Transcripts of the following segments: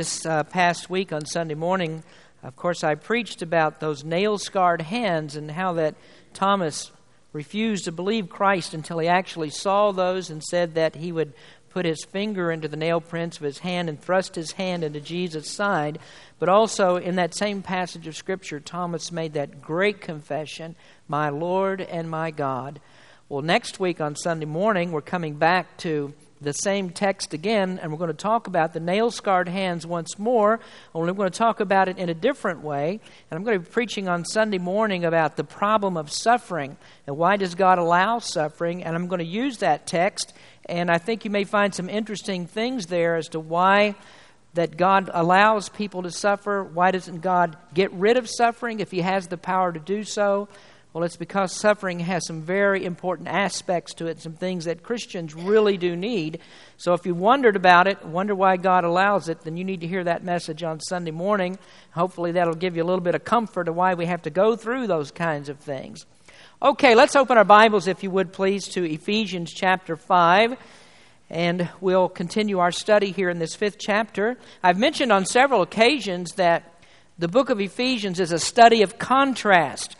This uh, past week on Sunday morning, of course, I preached about those nail scarred hands and how that Thomas refused to believe Christ until he actually saw those and said that he would put his finger into the nail prints of his hand and thrust his hand into Jesus' side. But also, in that same passage of Scripture, Thomas made that great confession My Lord and my God. Well, next week on Sunday morning, we're coming back to the same text again, and we're going to talk about the nail scarred hands once more, only we're going to talk about it in a different way. And I'm going to be preaching on Sunday morning about the problem of suffering and why does God allow suffering. And I'm going to use that text, and I think you may find some interesting things there as to why that God allows people to suffer. Why doesn't God get rid of suffering if He has the power to do so? Well, it's because suffering has some very important aspects to it, some things that Christians really do need. So if you wondered about it, wonder why God allows it, then you need to hear that message on Sunday morning. Hopefully, that'll give you a little bit of comfort of why we have to go through those kinds of things. Okay, let's open our Bibles, if you would please, to Ephesians chapter 5. And we'll continue our study here in this fifth chapter. I've mentioned on several occasions that the book of Ephesians is a study of contrast.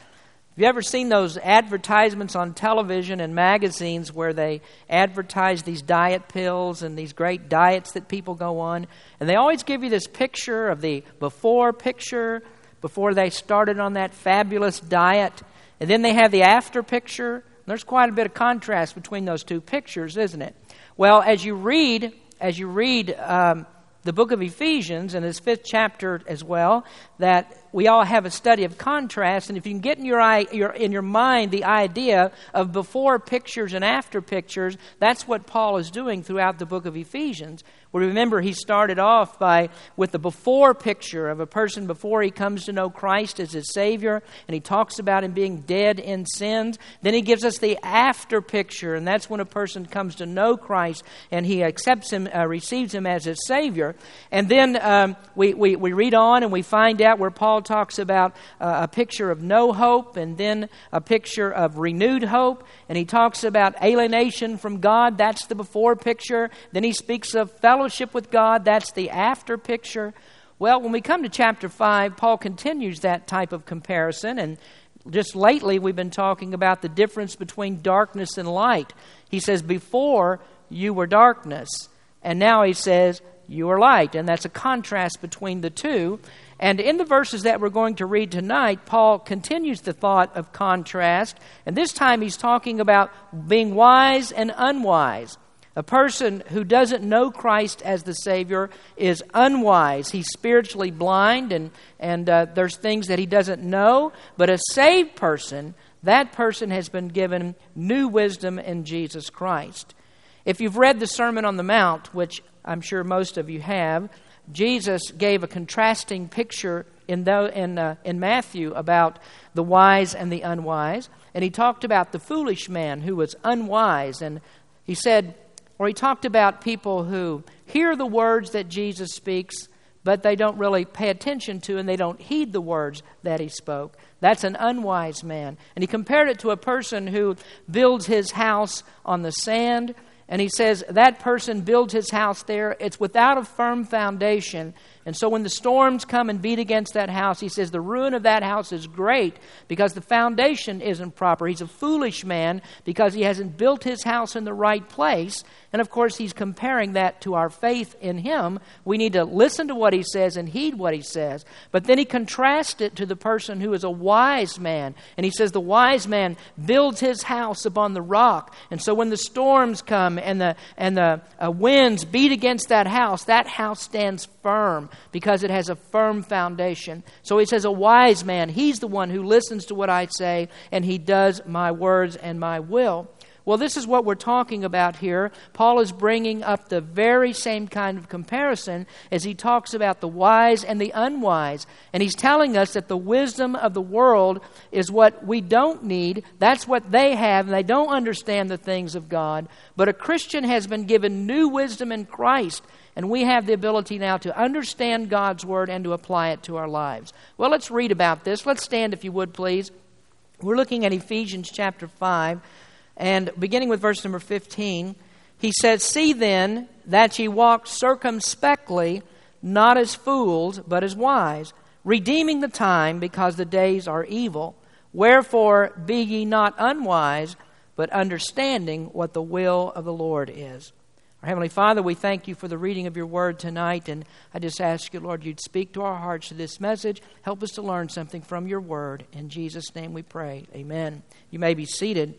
Have you ever seen those advertisements on television and magazines where they advertise these diet pills and these great diets that people go on? And they always give you this picture of the before picture, before they started on that fabulous diet. And then they have the after picture. There's quite a bit of contrast between those two pictures, isn't it? Well, as you read, as you read um, the book of Ephesians and his fifth chapter as well, that we all have a study of contrast, and if you can get in your, eye, your, in your mind the idea of before pictures and after pictures, that's what Paul is doing throughout the book of Ephesians. Well, remember, he started off by with the before picture of a person before he comes to know Christ as his Savior, and he talks about him being dead in sins. Then he gives us the after picture, and that's when a person comes to know Christ and he accepts him, uh, receives him as his Savior. And then um, we, we, we read on and we find out where Paul talks about uh, a picture of no hope and then a picture of renewed hope. And he talks about alienation from God. That's the before picture. Then he speaks of fellowship with God. That's the after picture. Well, when we come to chapter 5, Paul continues that type of comparison. And just lately, we've been talking about the difference between darkness and light. He says, Before you were darkness. And now he says, You are light. And that's a contrast between the two. And in the verses that we're going to read tonight, Paul continues the thought of contrast. And this time he's talking about being wise and unwise. A person who doesn't know Christ as the Savior is unwise. He's spiritually blind, and, and uh, there's things that he doesn't know. But a saved person, that person has been given new wisdom in Jesus Christ. If you've read the Sermon on the Mount, which I'm sure most of you have, Jesus gave a contrasting picture in, the, in, uh, in Matthew about the wise and the unwise. And he talked about the foolish man who was unwise. And he said, or he talked about people who hear the words that Jesus speaks, but they don't really pay attention to and they don't heed the words that he spoke. That's an unwise man. And he compared it to a person who builds his house on the sand and he says that person builds his house there. It's without a firm foundation. And so when the storms come and beat against that house, he says the ruin of that house is great because the foundation isn't proper. He's a foolish man because he hasn't built his house in the right place. And of course, he's comparing that to our faith in him. We need to listen to what he says and heed what he says. But then he contrasts it to the person who is a wise man. And he says the wise man builds his house upon the rock. And so when the storms come and the, and the uh, winds beat against that house, that house stands firm because it has a firm foundation. So he says, A wise man, he's the one who listens to what I say and he does my words and my will. Well, this is what we're talking about here. Paul is bringing up the very same kind of comparison as he talks about the wise and the unwise. And he's telling us that the wisdom of the world is what we don't need. That's what they have, and they don't understand the things of God. But a Christian has been given new wisdom in Christ. And we have the ability now to understand God's Word and to apply it to our lives. Well, let's read about this. Let's stand, if you would, please. We're looking at Ephesians chapter 5, and beginning with verse number 15, he says, See then that ye walk circumspectly, not as fools, but as wise, redeeming the time because the days are evil. Wherefore, be ye not unwise, but understanding what the will of the Lord is. Our Heavenly Father, we thank you for the reading of your word tonight, and I just ask you, Lord, you'd speak to our hearts to this message. Help us to learn something from your word. In Jesus' name we pray. Amen. You may be seated.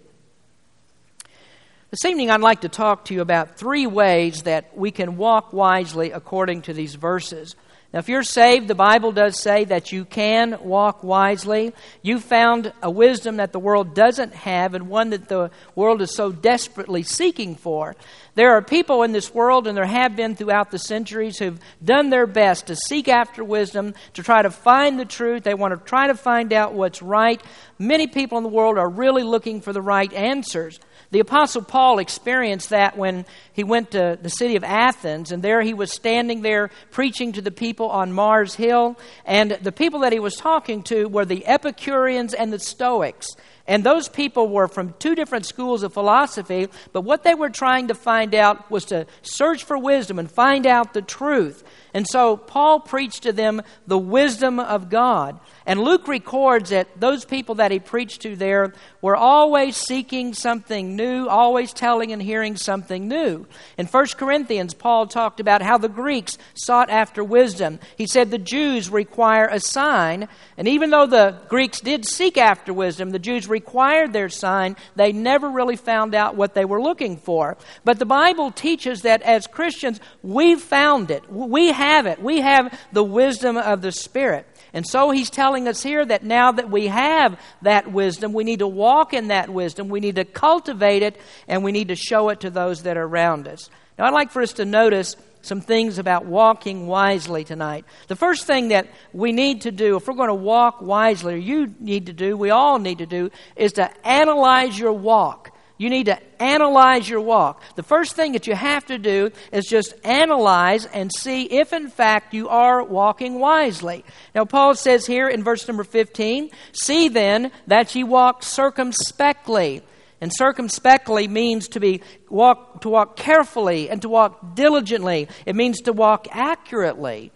This evening, I'd like to talk to you about three ways that we can walk wisely according to these verses. Now, if you're saved, the Bible does say that you can walk wisely. You found a wisdom that the world doesn't have and one that the world is so desperately seeking for. There are people in this world, and there have been throughout the centuries, who've done their best to seek after wisdom, to try to find the truth. They want to try to find out what's right. Many people in the world are really looking for the right answers. The Apostle Paul experienced that when he went to the city of Athens, and there he was standing there preaching to the people on Mars Hill. And the people that he was talking to were the Epicureans and the Stoics. And those people were from two different schools of philosophy, but what they were trying to find out was to search for wisdom and find out the truth. And so Paul preached to them the wisdom of God. And Luke records that those people that he preached to there were always seeking something new, always telling and hearing something new. In 1 Corinthians, Paul talked about how the Greeks sought after wisdom. He said the Jews require a sign, and even though the Greeks did seek after wisdom, the Jews required their sign, they never really found out what they were looking for. But the Bible teaches that as Christians, we've found it. We have it. We have the wisdom of the Spirit. And so he's telling us here that now that we have that wisdom, we need to walk in that wisdom, we need to cultivate it, and we need to show it to those that are around us. Now, I'd like for us to notice some things about walking wisely tonight. The first thing that we need to do, if we're going to walk wisely, or you need to do, we all need to do, is to analyze your walk. You need to analyze your walk. The first thing that you have to do is just analyze and see if, in fact, you are walking wisely. Now, Paul says here in verse number 15, See then that ye walk circumspectly. And circumspectly means to be walk to walk carefully and to walk diligently. It means to walk accurately.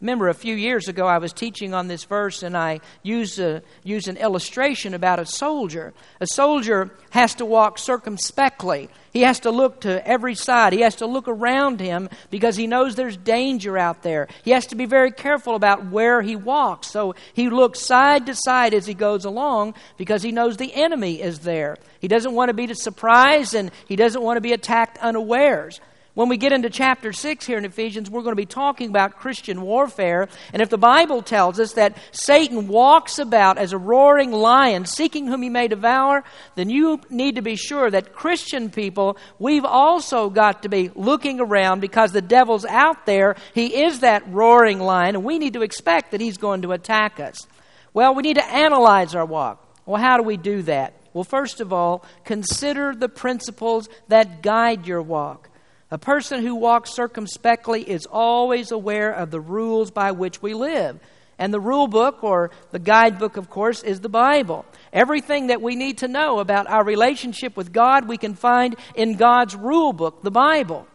Remember, a few years ago, I was teaching on this verse, and I used, a, used an illustration about a soldier. A soldier has to walk circumspectly. He has to look to every side. He has to look around him because he knows there's danger out there. He has to be very careful about where he walks. So he looks side to side as he goes along because he knows the enemy is there. He doesn't want to be surprised and he doesn't want to be attacked unawares. When we get into chapter 6 here in Ephesians, we're going to be talking about Christian warfare. And if the Bible tells us that Satan walks about as a roaring lion, seeking whom he may devour, then you need to be sure that Christian people, we've also got to be looking around because the devil's out there. He is that roaring lion, and we need to expect that he's going to attack us. Well, we need to analyze our walk. Well, how do we do that? Well, first of all, consider the principles that guide your walk. A person who walks circumspectly is always aware of the rules by which we live. And the rule book, or the guidebook, of course, is the Bible. Everything that we need to know about our relationship with God, we can find in God's rule book, the Bible.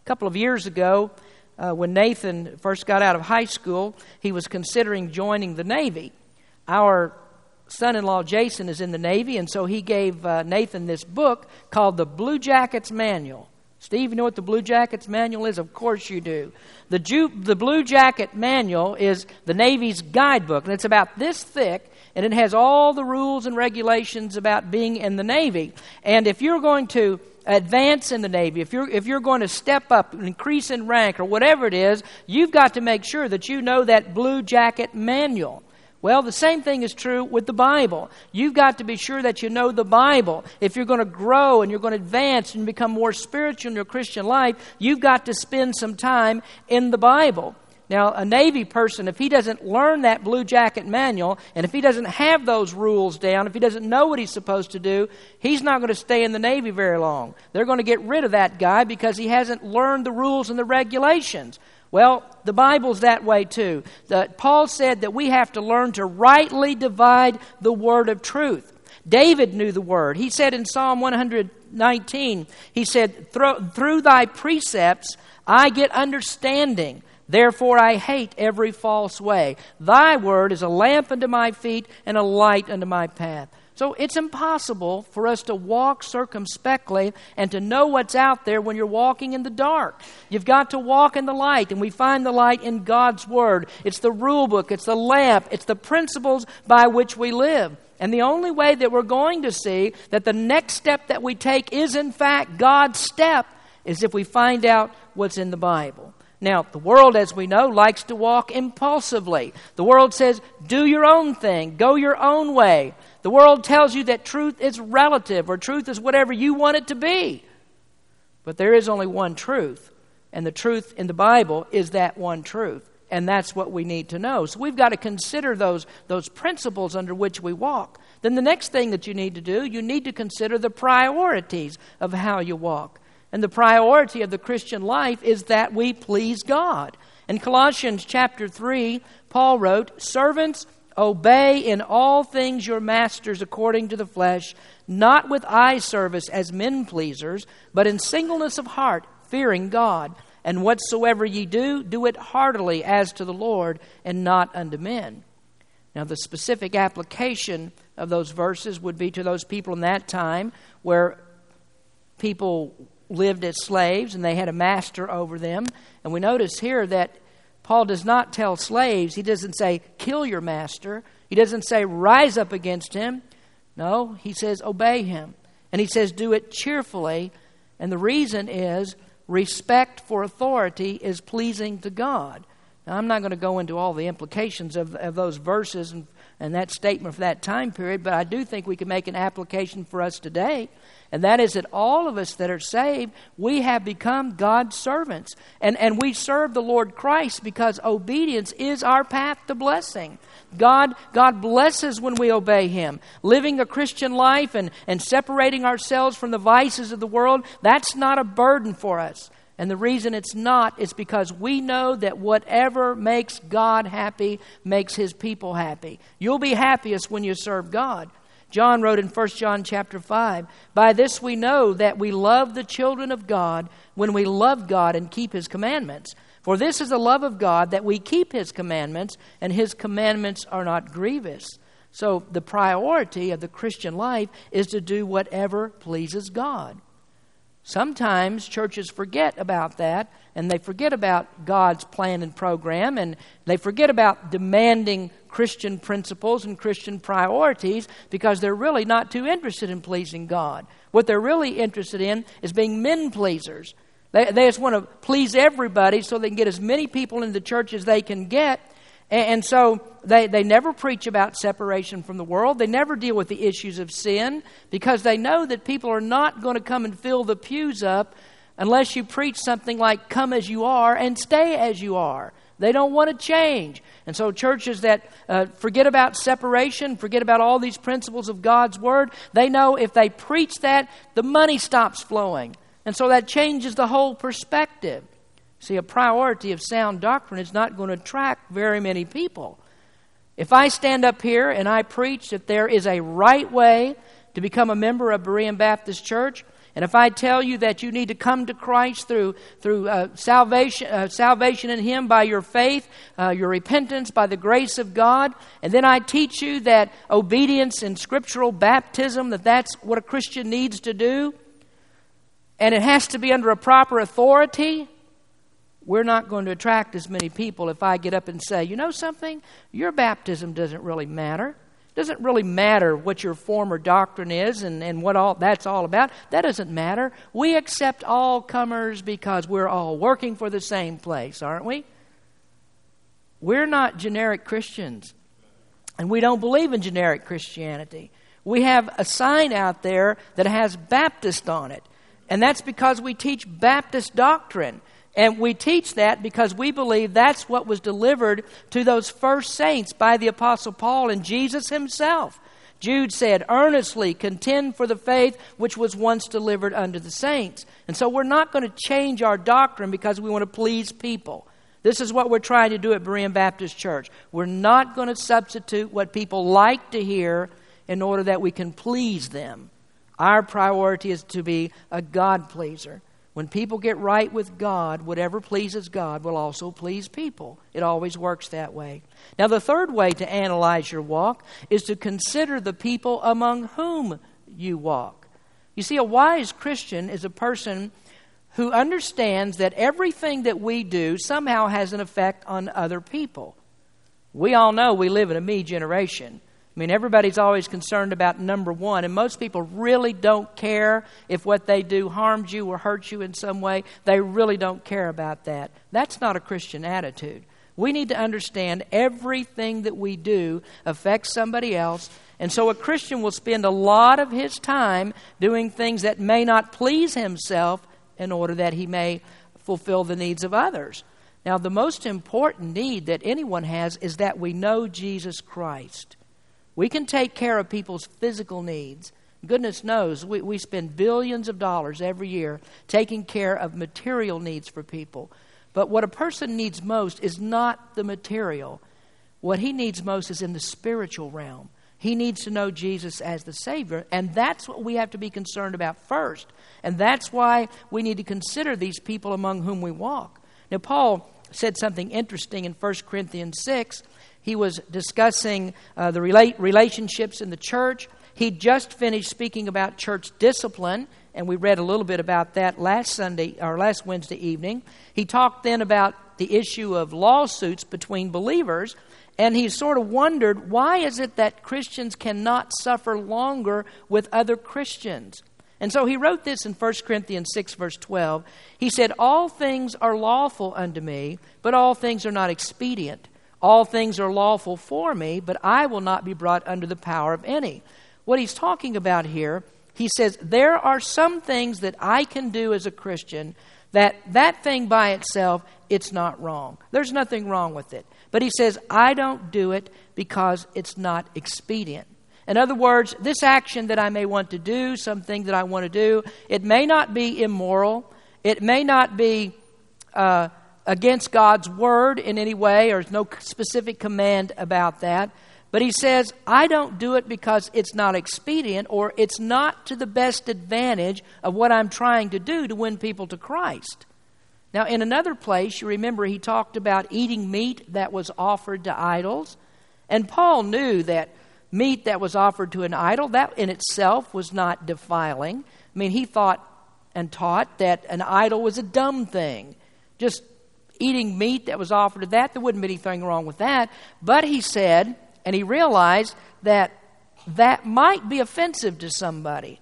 A couple of years ago, uh, when Nathan first got out of high school, he was considering joining the Navy. Our son in law Jason is in the Navy, and so he gave uh, Nathan this book called The Blue Jackets Manual. Steve, you know what the Blue Jackets manual is? Of course you do. The, Ju- the Blue Jacket manual is the Navy's guidebook, and it's about this thick, and it has all the rules and regulations about being in the Navy. And if you're going to advance in the Navy, if you're, if you're going to step up, increase in rank, or whatever it is, you've got to make sure that you know that Blue Jacket manual. Well, the same thing is true with the Bible. You've got to be sure that you know the Bible. If you're going to grow and you're going to advance and become more spiritual in your Christian life, you've got to spend some time in the Bible. Now, a Navy person, if he doesn't learn that Blue Jacket manual, and if he doesn't have those rules down, if he doesn't know what he's supposed to do, he's not going to stay in the Navy very long. They're going to get rid of that guy because he hasn't learned the rules and the regulations. Well, the Bible's that way too. The, Paul said that we have to learn to rightly divide the word of truth. David knew the word. He said in Psalm 119, he said, Through thy precepts I get understanding. Therefore I hate every false way. Thy word is a lamp unto my feet and a light unto my path. So it's impossible for us to walk circumspectly and to know what's out there when you're walking in the dark. You've got to walk in the light, and we find the light in God's Word. It's the rule book, it's the lamp, it's the principles by which we live. And the only way that we're going to see that the next step that we take is, in fact, God's step is if we find out what's in the Bible. Now, the world, as we know, likes to walk impulsively. The world says, do your own thing, go your own way. The world tells you that truth is relative or truth is whatever you want it to be. But there is only one truth, and the truth in the Bible is that one truth. And that's what we need to know. So we've got to consider those, those principles under which we walk. Then the next thing that you need to do, you need to consider the priorities of how you walk. And the priority of the Christian life is that we please God. In Colossians chapter 3, Paul wrote, Servants, obey in all things your masters according to the flesh, not with eye service as men pleasers, but in singleness of heart, fearing God. And whatsoever ye do, do it heartily as to the Lord and not unto men. Now, the specific application of those verses would be to those people in that time where people lived as slaves and they had a master over them. And we notice here that Paul does not tell slaves, he doesn't say, kill your master. He doesn't say, rise up against him. No, he says, obey him. And he says, do it cheerfully. And the reason is respect for authority is pleasing to God. Now, I'm not going to go into all the implications of, of those verses and, and that statement for that time period, but I do think we can make an application for us today. And that is that all of us that are saved, we have become God's servants. And, and we serve the Lord Christ because obedience is our path to blessing. God, God blesses when we obey Him. Living a Christian life and, and separating ourselves from the vices of the world, that's not a burden for us. And the reason it's not is because we know that whatever makes God happy makes his people happy. You'll be happiest when you serve God. John wrote in 1 John chapter 5, "By this we know that we love the children of God when we love God and keep his commandments. For this is the love of God that we keep his commandments, and his commandments are not grievous." So the priority of the Christian life is to do whatever pleases God. Sometimes churches forget about that and they forget about God's plan and program and they forget about demanding Christian principles and Christian priorities because they're really not too interested in pleasing God. What they're really interested in is being men pleasers. They, they just want to please everybody so they can get as many people in the church as they can get and, so they, they never preach about separation from the world. They never deal with the issues of sin because they know that people are not going to come and fill the pews up unless you preach something like, come as you are and stay as you are. They don't want to change. And so, churches that uh, forget about separation, forget about all these principles of God's Word, they know if they preach that, the money stops flowing. And so that changes the whole perspective. See, a priority of sound doctrine is not going to attract very many people. If I stand up here and I preach that there is a right way to become a member of Berean Baptist Church, and if I tell you that you need to come to Christ through, through uh, salvation, uh, salvation in Him by your faith, uh, your repentance, by the grace of God, and then I teach you that obedience and scriptural baptism, that that's what a Christian needs to do, and it has to be under a proper authority, we're not going to attract as many people if I get up and say, you know something? Your baptism doesn't really matter. It doesn't really matter what your former doctrine is and, and what all that's all about. That doesn't matter. We accept all comers because we're all working for the same place, aren't we? We're not generic Christians. And we don't believe in generic Christianity. We have a sign out there that has Baptist on it. And that's because we teach Baptist doctrine. And we teach that because we believe that's what was delivered to those first saints by the Apostle Paul and Jesus himself. Jude said, earnestly contend for the faith which was once delivered unto the saints. And so we're not going to change our doctrine because we want to please people. This is what we're trying to do at Berean Baptist Church. We're not going to substitute what people like to hear in order that we can please them. Our priority is to be a God pleaser. When people get right with God, whatever pleases God will also please people. It always works that way. Now, the third way to analyze your walk is to consider the people among whom you walk. You see, a wise Christian is a person who understands that everything that we do somehow has an effect on other people. We all know we live in a me generation. I mean, everybody's always concerned about number one, and most people really don't care if what they do harms you or hurts you in some way. They really don't care about that. That's not a Christian attitude. We need to understand everything that we do affects somebody else, and so a Christian will spend a lot of his time doing things that may not please himself in order that he may fulfill the needs of others. Now, the most important need that anyone has is that we know Jesus Christ. We can take care of people's physical needs. Goodness knows we, we spend billions of dollars every year taking care of material needs for people. But what a person needs most is not the material. What he needs most is in the spiritual realm. He needs to know Jesus as the Savior, and that's what we have to be concerned about first. And that's why we need to consider these people among whom we walk. Now, Paul said something interesting in 1 Corinthians 6 he was discussing uh, the relate, relationships in the church. He just finished speaking about church discipline, and we read a little bit about that last Sunday or last Wednesday evening. He talked then about the issue of lawsuits between believers, and he sort of wondered why is it that Christians cannot suffer longer with other Christians? And so he wrote this in 1 Corinthians 6, verse 12. He said, All things are lawful unto me, but all things are not expedient. All things are lawful for me, but I will not be brought under the power of any. What he's talking about here, he says, there are some things that I can do as a Christian that that thing by itself, it's not wrong. There's nothing wrong with it. But he says, I don't do it because it's not expedient. In other words, this action that I may want to do, something that I want to do, it may not be immoral. It may not be uh, against God's word in any way, or there's no specific command about that. But he says, I don't do it because it's not expedient or it's not to the best advantage of what I'm trying to do to win people to Christ. Now, in another place, you remember he talked about eating meat that was offered to idols. And Paul knew that meat that was offered to an idol, that in itself was not defiling. I mean, he thought and taught that an idol was a dumb thing. Just eating meat that was offered to that. There wouldn't be anything wrong with that. But he said, and he realized that that might be offensive to somebody.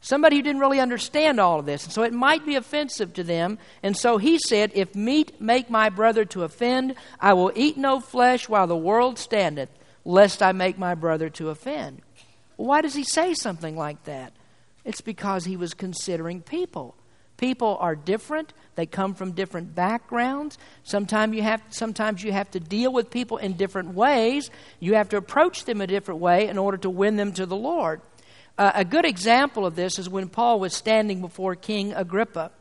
Somebody who didn't really understand all of this. And so it might be offensive to them. And so he said, If meat make my brother to offend, I will eat no flesh while the world standeth, lest I make my brother to offend. why does he say something like that? It's because he was considering people. People are different. They come from different backgrounds. Sometimes you have, sometimes you have to deal with people in different ways. You have to approach them a different way in order to win them to the Lord. Uh, a good example of this is when Paul was standing before King Agrippa.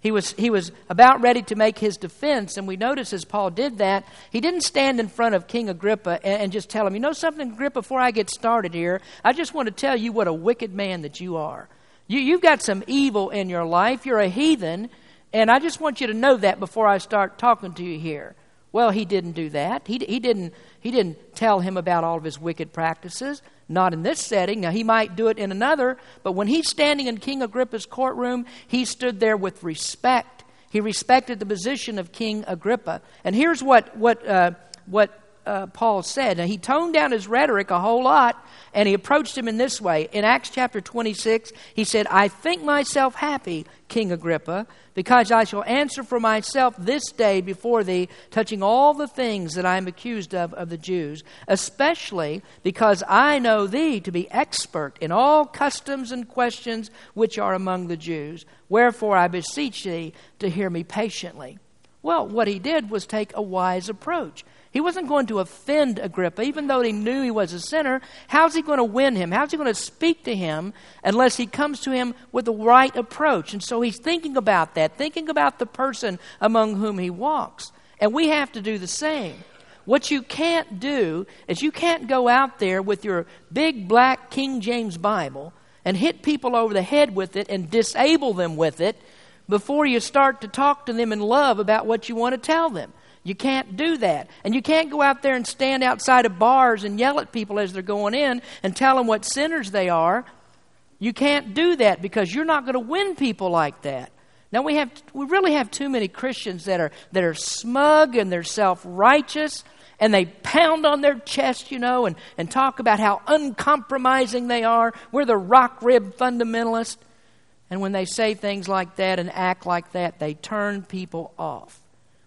He was, he was about ready to make his defense, and we notice as Paul did that, he didn't stand in front of King Agrippa and, and just tell him, You know something, Agrippa, before I get started here, I just want to tell you what a wicked man that you are. You, you've got some evil in your life. You're a heathen. And I just want you to know that before I start talking to you here. Well, he didn't do that. He, he, didn't, he didn't tell him about all of his wicked practices. Not in this setting. Now, he might do it in another, but when he's standing in King Agrippa's courtroom, he stood there with respect. He respected the position of King Agrippa. And here's what, what, uh, what uh, Paul said. Now, he toned down his rhetoric a whole lot, and he approached him in this way. In Acts chapter 26, he said, I think myself happy, King Agrippa, because I shall answer for myself this day before thee, touching all the things that I am accused of of the Jews, especially because I know thee to be expert in all customs and questions which are among the Jews. Wherefore I beseech thee to hear me patiently. Well, what he did was take a wise approach. He wasn't going to offend Agrippa, even though he knew he was a sinner. How's he going to win him? How's he going to speak to him unless he comes to him with the right approach? And so he's thinking about that, thinking about the person among whom he walks. And we have to do the same. What you can't do is you can't go out there with your big black King James Bible and hit people over the head with it and disable them with it before you start to talk to them in love about what you want to tell them. You can't do that. And you can't go out there and stand outside of bars and yell at people as they're going in and tell them what sinners they are. You can't do that because you're not going to win people like that. Now we have we really have too many Christians that are that are smug and they're self-righteous and they pound on their chest, you know, and, and talk about how uncompromising they are. We're the rock rib fundamentalists. And when they say things like that and act like that, they turn people off.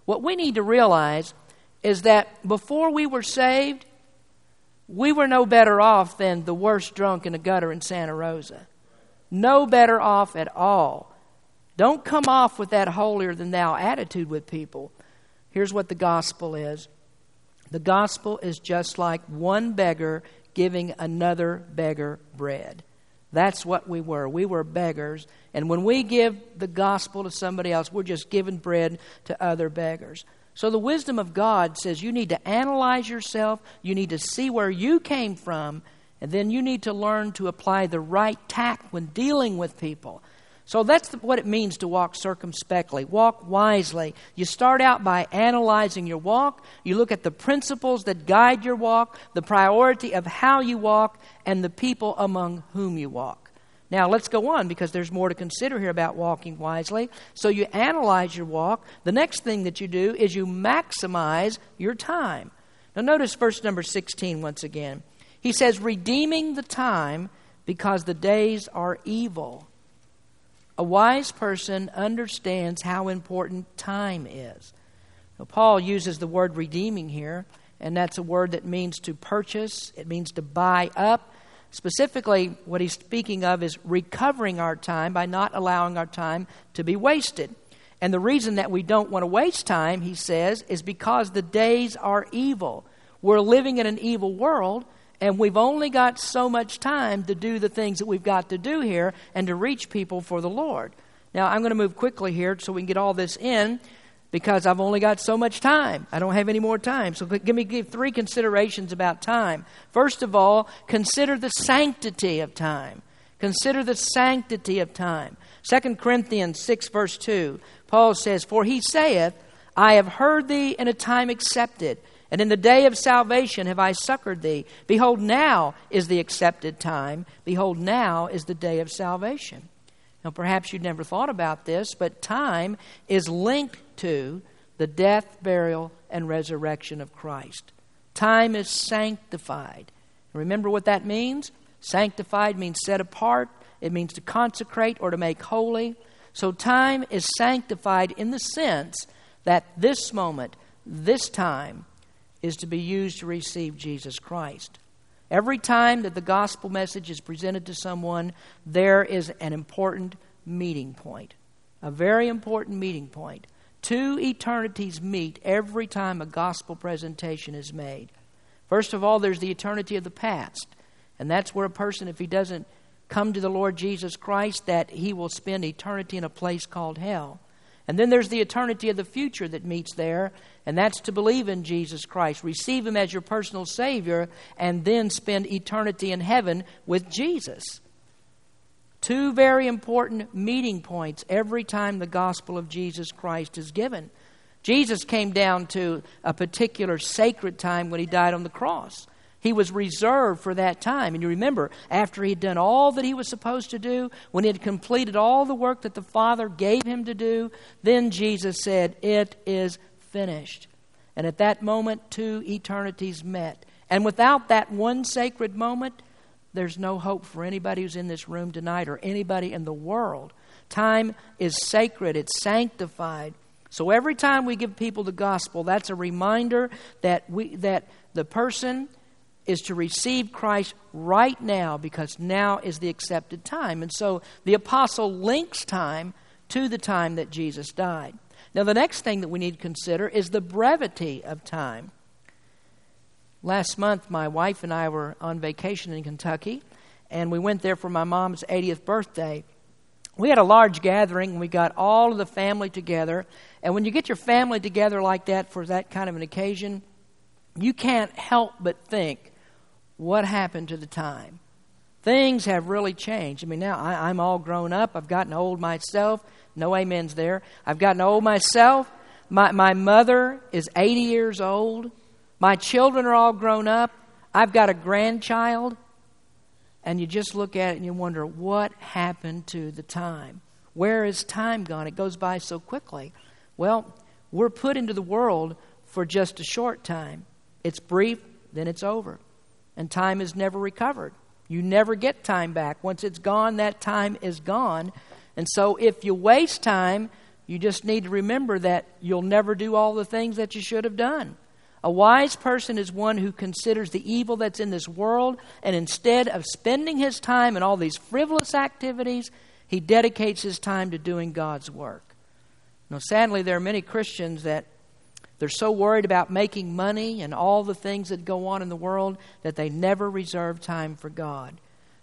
What we need to realize is that before we were saved, we were no better off than the worst drunk in a gutter in Santa Rosa. No better off at all. Don't come off with that holier than thou attitude with people. Here's what the gospel is the gospel is just like one beggar giving another beggar bread. That's what we were. We were beggars. And when we give the gospel to somebody else, we're just giving bread to other beggars. So the wisdom of God says you need to analyze yourself, you need to see where you came from, and then you need to learn to apply the right tact when dealing with people. So that's what it means to walk circumspectly, walk wisely. You start out by analyzing your walk. You look at the principles that guide your walk, the priority of how you walk, and the people among whom you walk. Now, let's go on because there's more to consider here about walking wisely. So, you analyze your walk. The next thing that you do is you maximize your time. Now, notice verse number 16 once again. He says, redeeming the time because the days are evil. A wise person understands how important time is. Now, Paul uses the word redeeming here, and that's a word that means to purchase, it means to buy up. Specifically, what he's speaking of is recovering our time by not allowing our time to be wasted. And the reason that we don't want to waste time, he says, is because the days are evil. We're living in an evil world, and we've only got so much time to do the things that we've got to do here and to reach people for the Lord. Now, I'm going to move quickly here so we can get all this in because I've only got so much time. I don't have any more time. So give me give three considerations about time. First of all, consider the sanctity of time. Consider the sanctity of time. 2 Corinthians 6 verse 2. Paul says, "For he saith, I have heard thee in a time accepted, and in the day of salvation have I succored thee. Behold, now is the accepted time. Behold, now is the day of salvation. Now, perhaps you'd never thought about this, but time is linked to the death, burial, and resurrection of Christ. Time is sanctified. Remember what that means? Sanctified means set apart, it means to consecrate or to make holy. So, time is sanctified in the sense that this moment, this time, is to be used to receive Jesus Christ. Every time that the gospel message is presented to someone, there is an important meeting point. A very important meeting point. Two eternities meet every time a gospel presentation is made. First of all, there's the eternity of the past. And that's where a person, if he doesn't come to the Lord Jesus Christ, that he will spend eternity in a place called hell. And then there's the eternity of the future that meets there, and that's to believe in Jesus Christ, receive Him as your personal Savior, and then spend eternity in heaven with Jesus. Two very important meeting points every time the gospel of Jesus Christ is given. Jesus came down to a particular sacred time when He died on the cross. He was reserved for that time. And you remember, after he'd done all that he was supposed to do, when he had completed all the work that the Father gave him to do, then Jesus said, It is finished. And at that moment, two eternities met. And without that one sacred moment, there's no hope for anybody who's in this room tonight or anybody in the world. Time is sacred, it's sanctified. So every time we give people the gospel, that's a reminder that we that the person is to receive Christ right now because now is the accepted time. And so the apostle links time to the time that Jesus died. Now, the next thing that we need to consider is the brevity of time. Last month, my wife and I were on vacation in Kentucky, and we went there for my mom's 80th birthday. We had a large gathering, and we got all of the family together. And when you get your family together like that for that kind of an occasion, you can't help but think what happened to the time? Things have really changed. I mean, now I, I'm all grown up. I've gotten old myself. No amens there. I've gotten old myself. My, my mother is 80 years old. My children are all grown up. I've got a grandchild. And you just look at it and you wonder, what happened to the time? Where is time gone? It goes by so quickly. Well, we're put into the world for just a short time. It's brief, then it's over. And time is never recovered. You never get time back. Once it's gone, that time is gone. And so if you waste time, you just need to remember that you'll never do all the things that you should have done. A wise person is one who considers the evil that's in this world, and instead of spending his time in all these frivolous activities, he dedicates his time to doing God's work. Now, sadly, there are many Christians that they're so worried about making money and all the things that go on in the world that they never reserve time for God.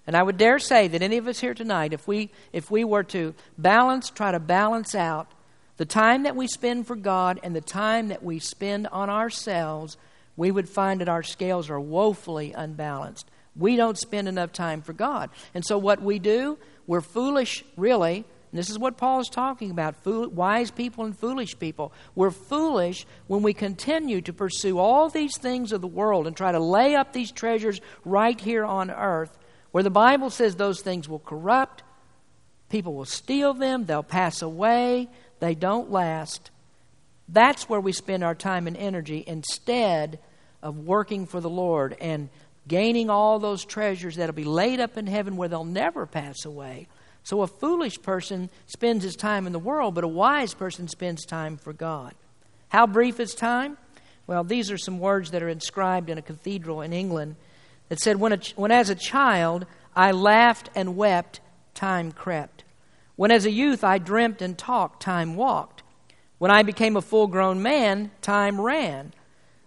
And I would dare say that any of us here tonight, if we, if we were to balance, try to balance out the time that we spend for God and the time that we spend on ourselves, we would find that our scales are woefully unbalanced. We don't spend enough time for God. And so, what we do, we're foolish, really, and this is what Paul is talking about fool, wise people and foolish people. We're foolish when we continue to pursue all these things of the world and try to lay up these treasures right here on earth, where the Bible says those things will corrupt, people will steal them, they'll pass away, they don't last. That's where we spend our time and energy instead of working for the Lord and gaining all those treasures that'll be laid up in heaven where they'll never pass away. So a foolish person spends his time in the world, but a wise person spends time for God. How brief is time? Well, these are some words that are inscribed in a cathedral in England that said, When, a, when as a child I laughed and wept, time crept. When as a youth I dreamt and talked, time walked. When I became a full grown man, time ran.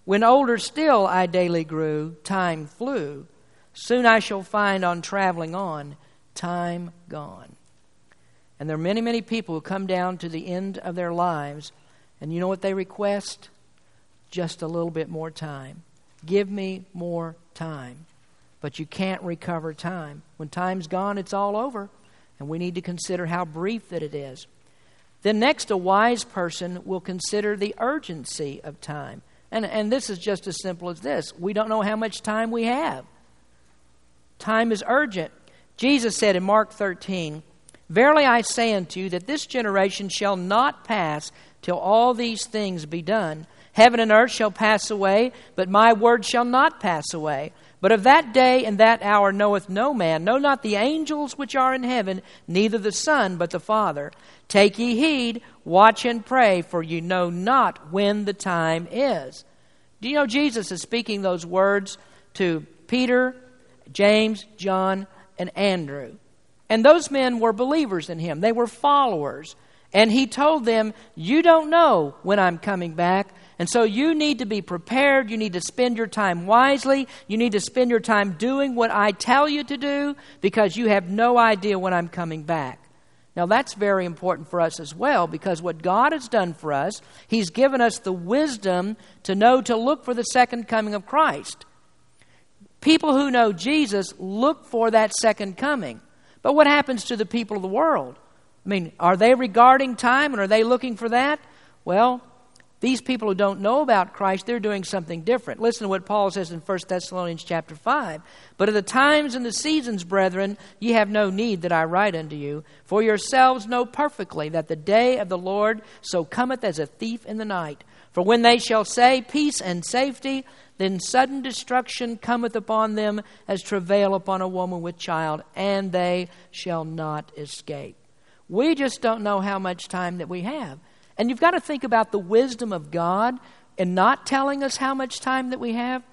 When older still I daily grew, time flew. Soon I shall find on traveling on time gone. And there are many, many people who come down to the end of their lives, and you know what they request? Just a little bit more time. Give me more time. But you can't recover time. When time's gone, it's all over, and we need to consider how brief that it is. Then, next, a wise person will consider the urgency of time. And, and this is just as simple as this we don't know how much time we have. Time is urgent. Jesus said in Mark 13, Verily I say unto you that this generation shall not pass till all these things be done. Heaven and earth shall pass away, but my word shall not pass away. But of that day and that hour knoweth no man, no not the angels which are in heaven, neither the Son, but the Father. Take ye heed, watch and pray, for you know not when the time is. Do you know Jesus is speaking those words to Peter, James, John, and Andrew. And those men were believers in him, they were followers. And he told them, You don't know when I'm coming back. And so you need to be prepared. You need to spend your time wisely. You need to spend your time doing what I tell you to do because you have no idea when I'm coming back. Now, that's very important for us as well because what God has done for us, He's given us the wisdom to know to look for the second coming of Christ. People who know Jesus look for that second coming. But what happens to the people of the world? I mean, are they regarding time and are they looking for that? Well, these people who don't know about Christ, they're doing something different. Listen to what Paul says in 1 Thessalonians chapter 5. But of the times and the seasons, brethren, ye have no need that I write unto you, for yourselves know perfectly that the day of the Lord so cometh as a thief in the night. For when they shall say peace and safety, then sudden destruction cometh upon them as travail upon a woman with child, and they shall not escape. We just don't know how much time that we have. And you've got to think about the wisdom of God in not telling us how much time that we have.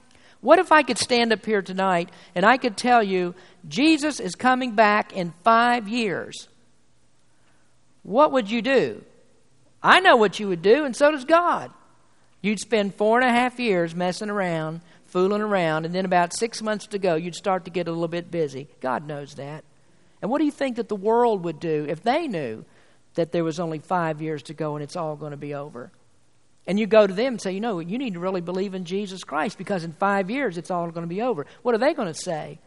What if I could stand up here tonight and I could tell you Jesus is coming back in five years? What would you do? I know what you would do, and so does God. You'd spend four and a half years messing around, fooling around, and then about six months to go, you'd start to get a little bit busy. God knows that. And what do you think that the world would do if they knew that there was only five years to go and it's all going to be over? And you go to them and say, you know, you need to really believe in Jesus Christ because in five years it's all going to be over. What are they going to say?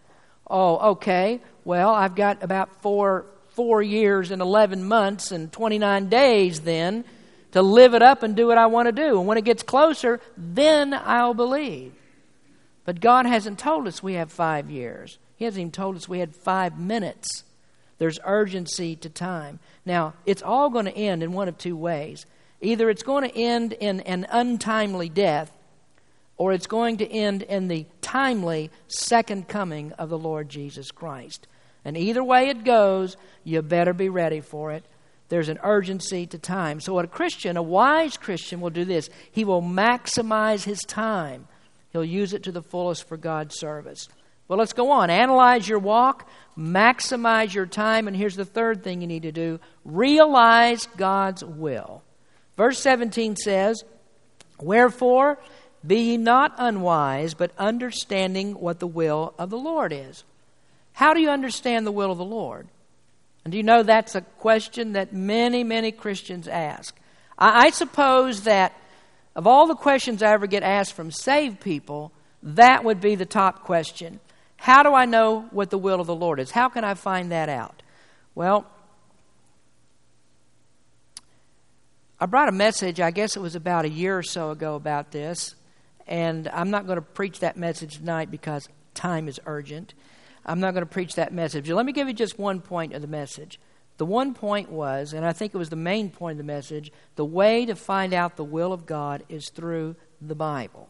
Oh, okay. Well, I've got about four, four years and 11 months and 29 days then to live it up and do what I want to do. And when it gets closer, then I'll believe. But God hasn't told us we have five years. He hasn't even told us we had five minutes. There's urgency to time. Now, it's all going to end in one of two ways. Either it's going to end in an untimely death, or it's going to end in the timely second coming of the Lord Jesus Christ. And either way it goes, you better be ready for it. There's an urgency to time. So, a Christian, a wise Christian, will do this he will maximize his time, he'll use it to the fullest for God's service. Well, let's go on. Analyze your walk, maximize your time, and here's the third thing you need to do realize God's will. Verse 17 says, Wherefore, be ye not unwise, but understanding what the will of the Lord is. How do you understand the will of the Lord? And do you know that's a question that many, many Christians ask? I, I suppose that of all the questions I ever get asked from saved people, that would be the top question. How do I know what the will of the Lord is? How can I find that out? Well, I brought a message, I guess it was about a year or so ago, about this. And I'm not going to preach that message tonight because time is urgent. I'm not going to preach that message. Let me give you just one point of the message. The one point was, and I think it was the main point of the message, the way to find out the will of God is through the Bible.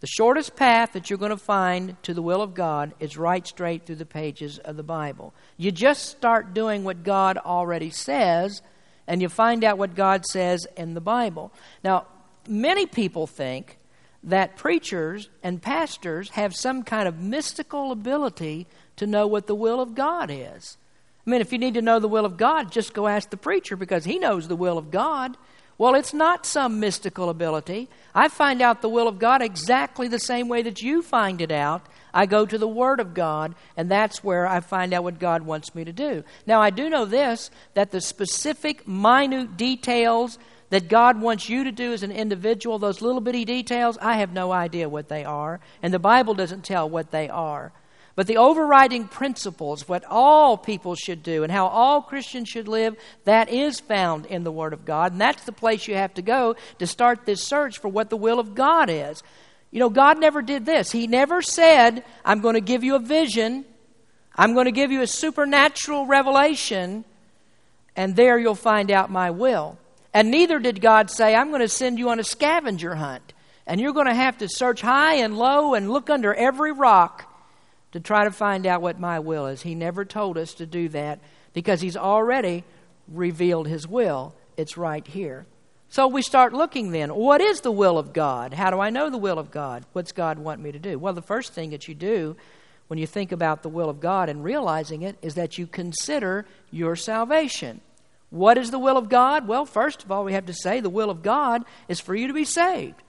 The shortest path that you're going to find to the will of God is right straight through the pages of the Bible. You just start doing what God already says, and you find out what God says in the Bible. Now, many people think that preachers and pastors have some kind of mystical ability to know what the will of God is. I mean, if you need to know the will of God, just go ask the preacher because he knows the will of God. Well, it's not some mystical ability. I find out the will of God exactly the same way that you find it out. I go to the Word of God, and that's where I find out what God wants me to do. Now, I do know this that the specific, minute details that God wants you to do as an individual, those little bitty details, I have no idea what they are, and the Bible doesn't tell what they are. But the overriding principles, what all people should do and how all Christians should live, that is found in the Word of God. And that's the place you have to go to start this search for what the will of God is. You know, God never did this. He never said, I'm going to give you a vision, I'm going to give you a supernatural revelation, and there you'll find out my will. And neither did God say, I'm going to send you on a scavenger hunt, and you're going to have to search high and low and look under every rock to try to find out what my will is. He never told us to do that because He's already revealed His will. It's right here. So we start looking then. What is the will of God? How do I know the will of God? What's God want me to do? Well, the first thing that you do when you think about the will of God and realizing it is that you consider your salvation. What is the will of God? Well, first of all, we have to say the will of God is for you to be saved.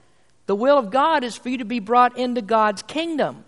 The will of God is for you to be brought into God's kingdom.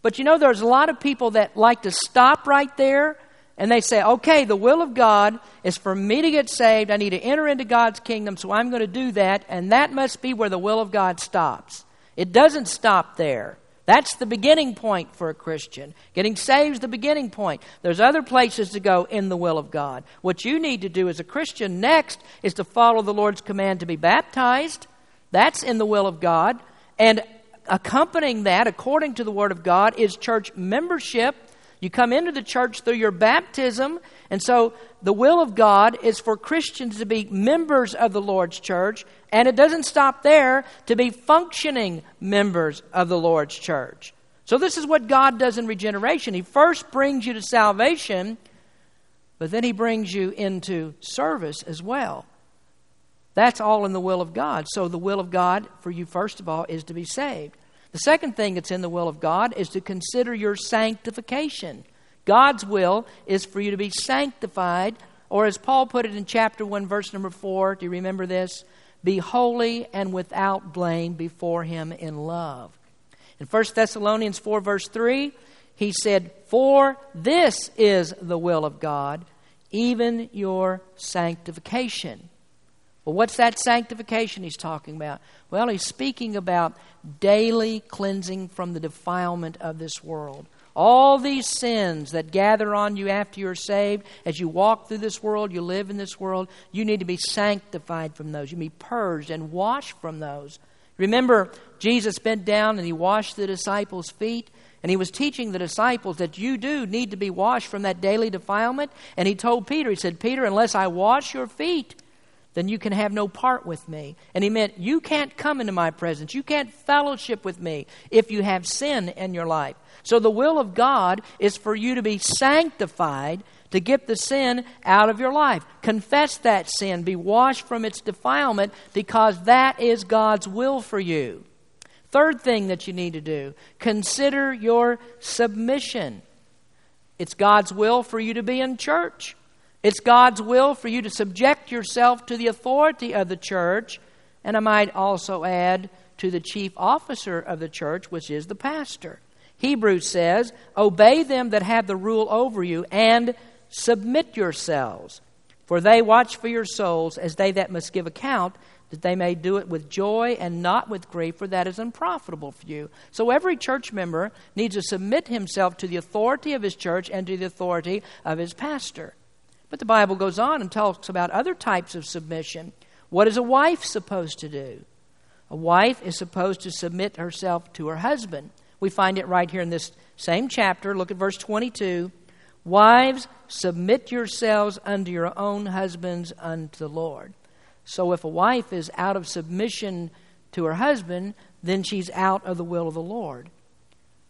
But you know, there's a lot of people that like to stop right there and they say, okay, the will of God is for me to get saved. I need to enter into God's kingdom, so I'm going to do that. And that must be where the will of God stops. It doesn't stop there. That's the beginning point for a Christian. Getting saved is the beginning point. There's other places to go in the will of God. What you need to do as a Christian next is to follow the Lord's command to be baptized. That's in the will of God. And accompanying that, according to the Word of God, is church membership. You come into the church through your baptism, and so the will of God is for Christians to be members of the Lord's church, and it doesn't stop there to be functioning members of the Lord's church. So, this is what God does in regeneration. He first brings you to salvation, but then He brings you into service as well. That's all in the will of God. So, the will of God for you, first of all, is to be saved. The second thing that's in the will of God is to consider your sanctification. God's will is for you to be sanctified, or as Paul put it in chapter 1, verse number 4, do you remember this? Be holy and without blame before Him in love. In 1 Thessalonians 4, verse 3, he said, For this is the will of God, even your sanctification. Well, what's that sanctification he's talking about? Well, he's speaking about daily cleansing from the defilement of this world. All these sins that gather on you after you're saved, as you walk through this world, you live in this world, you need to be sanctified from those. You need to be purged and washed from those. Remember, Jesus bent down and he washed the disciples' feet. And he was teaching the disciples that you do need to be washed from that daily defilement. And he told Peter, he said, Peter, unless I wash your feet, then you can have no part with me. And he meant, you can't come into my presence. You can't fellowship with me if you have sin in your life. So the will of God is for you to be sanctified, to get the sin out of your life. Confess that sin, be washed from its defilement, because that is God's will for you. Third thing that you need to do consider your submission. It's God's will for you to be in church. It's God's will for you to subject yourself to the authority of the church, and I might also add to the chief officer of the church, which is the pastor. Hebrews says, Obey them that have the rule over you, and submit yourselves, for they watch for your souls as they that must give account, that they may do it with joy and not with grief, for that is unprofitable for you. So every church member needs to submit himself to the authority of his church and to the authority of his pastor. But the Bible goes on and talks about other types of submission. What is a wife supposed to do? A wife is supposed to submit herself to her husband. We find it right here in this same chapter. Look at verse 22. Wives, submit yourselves unto your own husbands unto the Lord. So if a wife is out of submission to her husband, then she's out of the will of the Lord.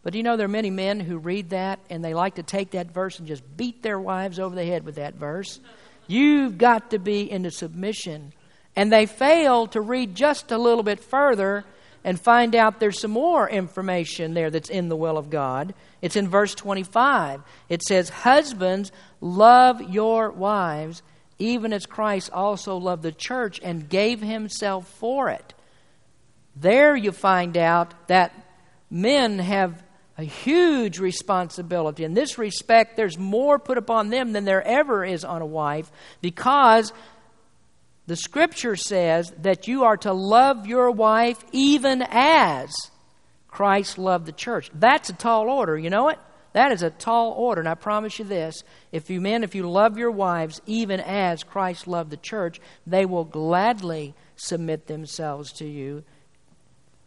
But you know, there are many men who read that and they like to take that verse and just beat their wives over the head with that verse. You've got to be into submission. And they fail to read just a little bit further and find out there's some more information there that's in the will of God. It's in verse 25. It says, Husbands, love your wives, even as Christ also loved the church and gave himself for it. There you find out that men have a huge responsibility. In this respect, there's more put upon them than there ever is on a wife because the scripture says that you are to love your wife even as Christ loved the church. That's a tall order, you know it? That is a tall order. And I promise you this if you men, if you love your wives even as Christ loved the church, they will gladly submit themselves to you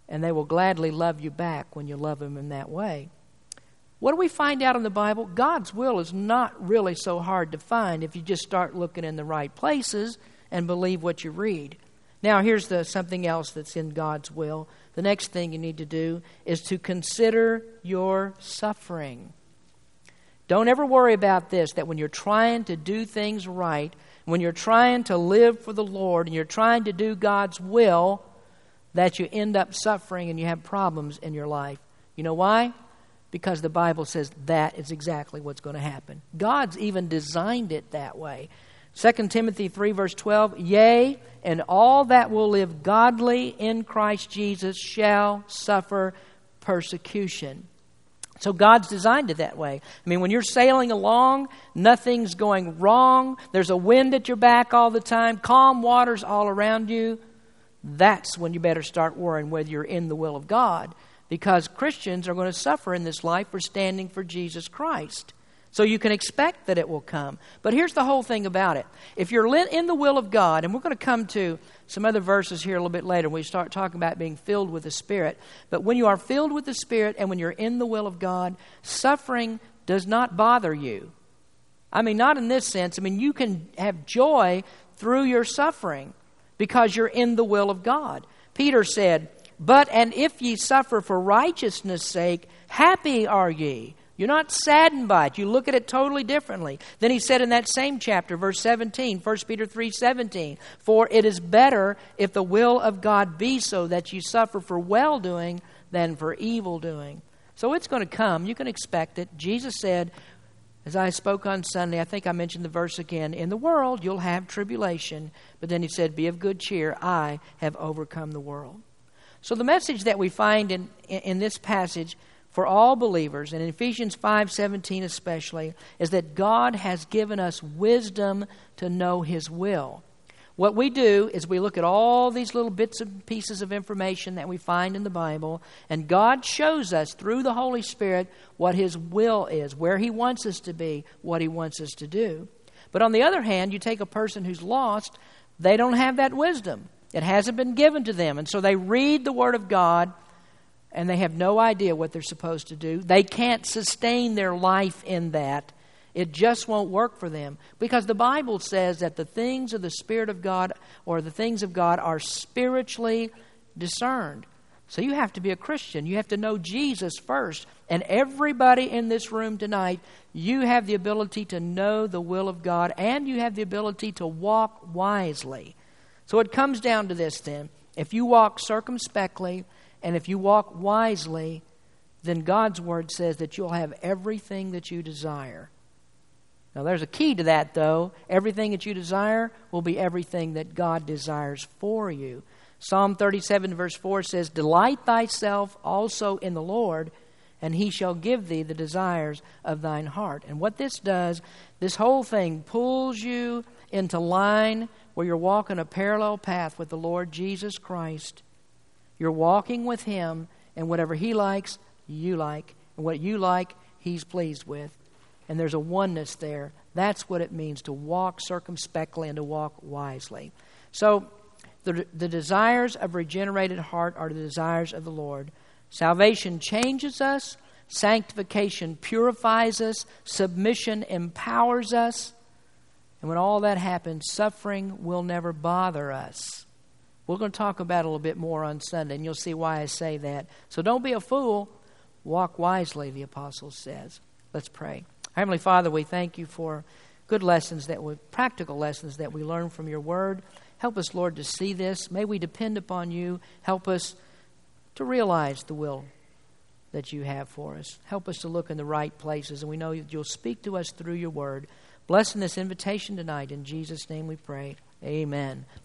and they will gladly love you back when you love them in that way. What do we find out in the Bible? God's will is not really so hard to find if you just start looking in the right places and believe what you read. Now, here's the, something else that's in God's will. The next thing you need to do is to consider your suffering. Don't ever worry about this that when you're trying to do things right, when you're trying to live for the Lord, and you're trying to do God's will, that you end up suffering and you have problems in your life. You know why? Because the Bible says that is exactly what's going to happen. God's even designed it that way. 2 Timothy 3, verse 12 Yea, and all that will live godly in Christ Jesus shall suffer persecution. So God's designed it that way. I mean, when you're sailing along, nothing's going wrong, there's a wind at your back all the time, calm waters all around you that's when you better start worrying whether you're in the will of God. Because Christians are going to suffer in this life for standing for Jesus Christ. So you can expect that it will come. But here's the whole thing about it. If you're in the will of God, and we're going to come to some other verses here a little bit later when we start talking about being filled with the Spirit. But when you are filled with the Spirit and when you're in the will of God, suffering does not bother you. I mean, not in this sense. I mean, you can have joy through your suffering because you're in the will of God. Peter said, But and if ye suffer for righteousness' sake, happy are ye. You're not saddened by it. You look at it totally differently. Then he said in that same chapter, verse 17, 1 Peter 3 17, For it is better if the will of God be so that you suffer for well doing than for evil doing. So it's going to come. You can expect it. Jesus said, as I spoke on Sunday, I think I mentioned the verse again. In the world, you'll have tribulation. But then he said, Be of good cheer. I have overcome the world. So the message that we find in, in this passage for all believers, and in Ephesians 5.17 especially, is that God has given us wisdom to know His will. What we do is we look at all these little bits and pieces of information that we find in the Bible, and God shows us through the Holy Spirit what His will is, where He wants us to be, what He wants us to do. But on the other hand, you take a person who's lost, they don't have that wisdom. It hasn't been given to them. And so they read the Word of God and they have no idea what they're supposed to do. They can't sustain their life in that. It just won't work for them. Because the Bible says that the things of the Spirit of God or the things of God are spiritually discerned. So you have to be a Christian. You have to know Jesus first. And everybody in this room tonight, you have the ability to know the will of God and you have the ability to walk wisely. So it comes down to this then. If you walk circumspectly and if you walk wisely, then God's word says that you'll have everything that you desire. Now, there's a key to that, though. Everything that you desire will be everything that God desires for you. Psalm 37, verse 4 says, Delight thyself also in the Lord, and he shall give thee the desires of thine heart. And what this does, this whole thing pulls you into line where you're walking a parallel path with the Lord Jesus Christ. You're walking with him, and whatever he likes, you like. And what you like, he's pleased with and there's a oneness there. That's what it means to walk circumspectly and to walk wisely. So, the, the desires of regenerated heart are the desires of the Lord. Salvation changes us, sanctification purifies us, submission empowers us. And when all that happens, suffering will never bother us. We're going to talk about it a little bit more on Sunday, and you'll see why I say that. So don't be a fool. Walk wisely, the apostle says. Let's pray. Heavenly Father, we thank you for good lessons that we, practical lessons that we learn from your word. Help us, Lord, to see this. May we depend upon you. Help us to realize the will that you have for us. Help us to look in the right places, and we know that you'll speak to us through your word. Blessing this invitation tonight. In Jesus' name we pray. Amen. Let's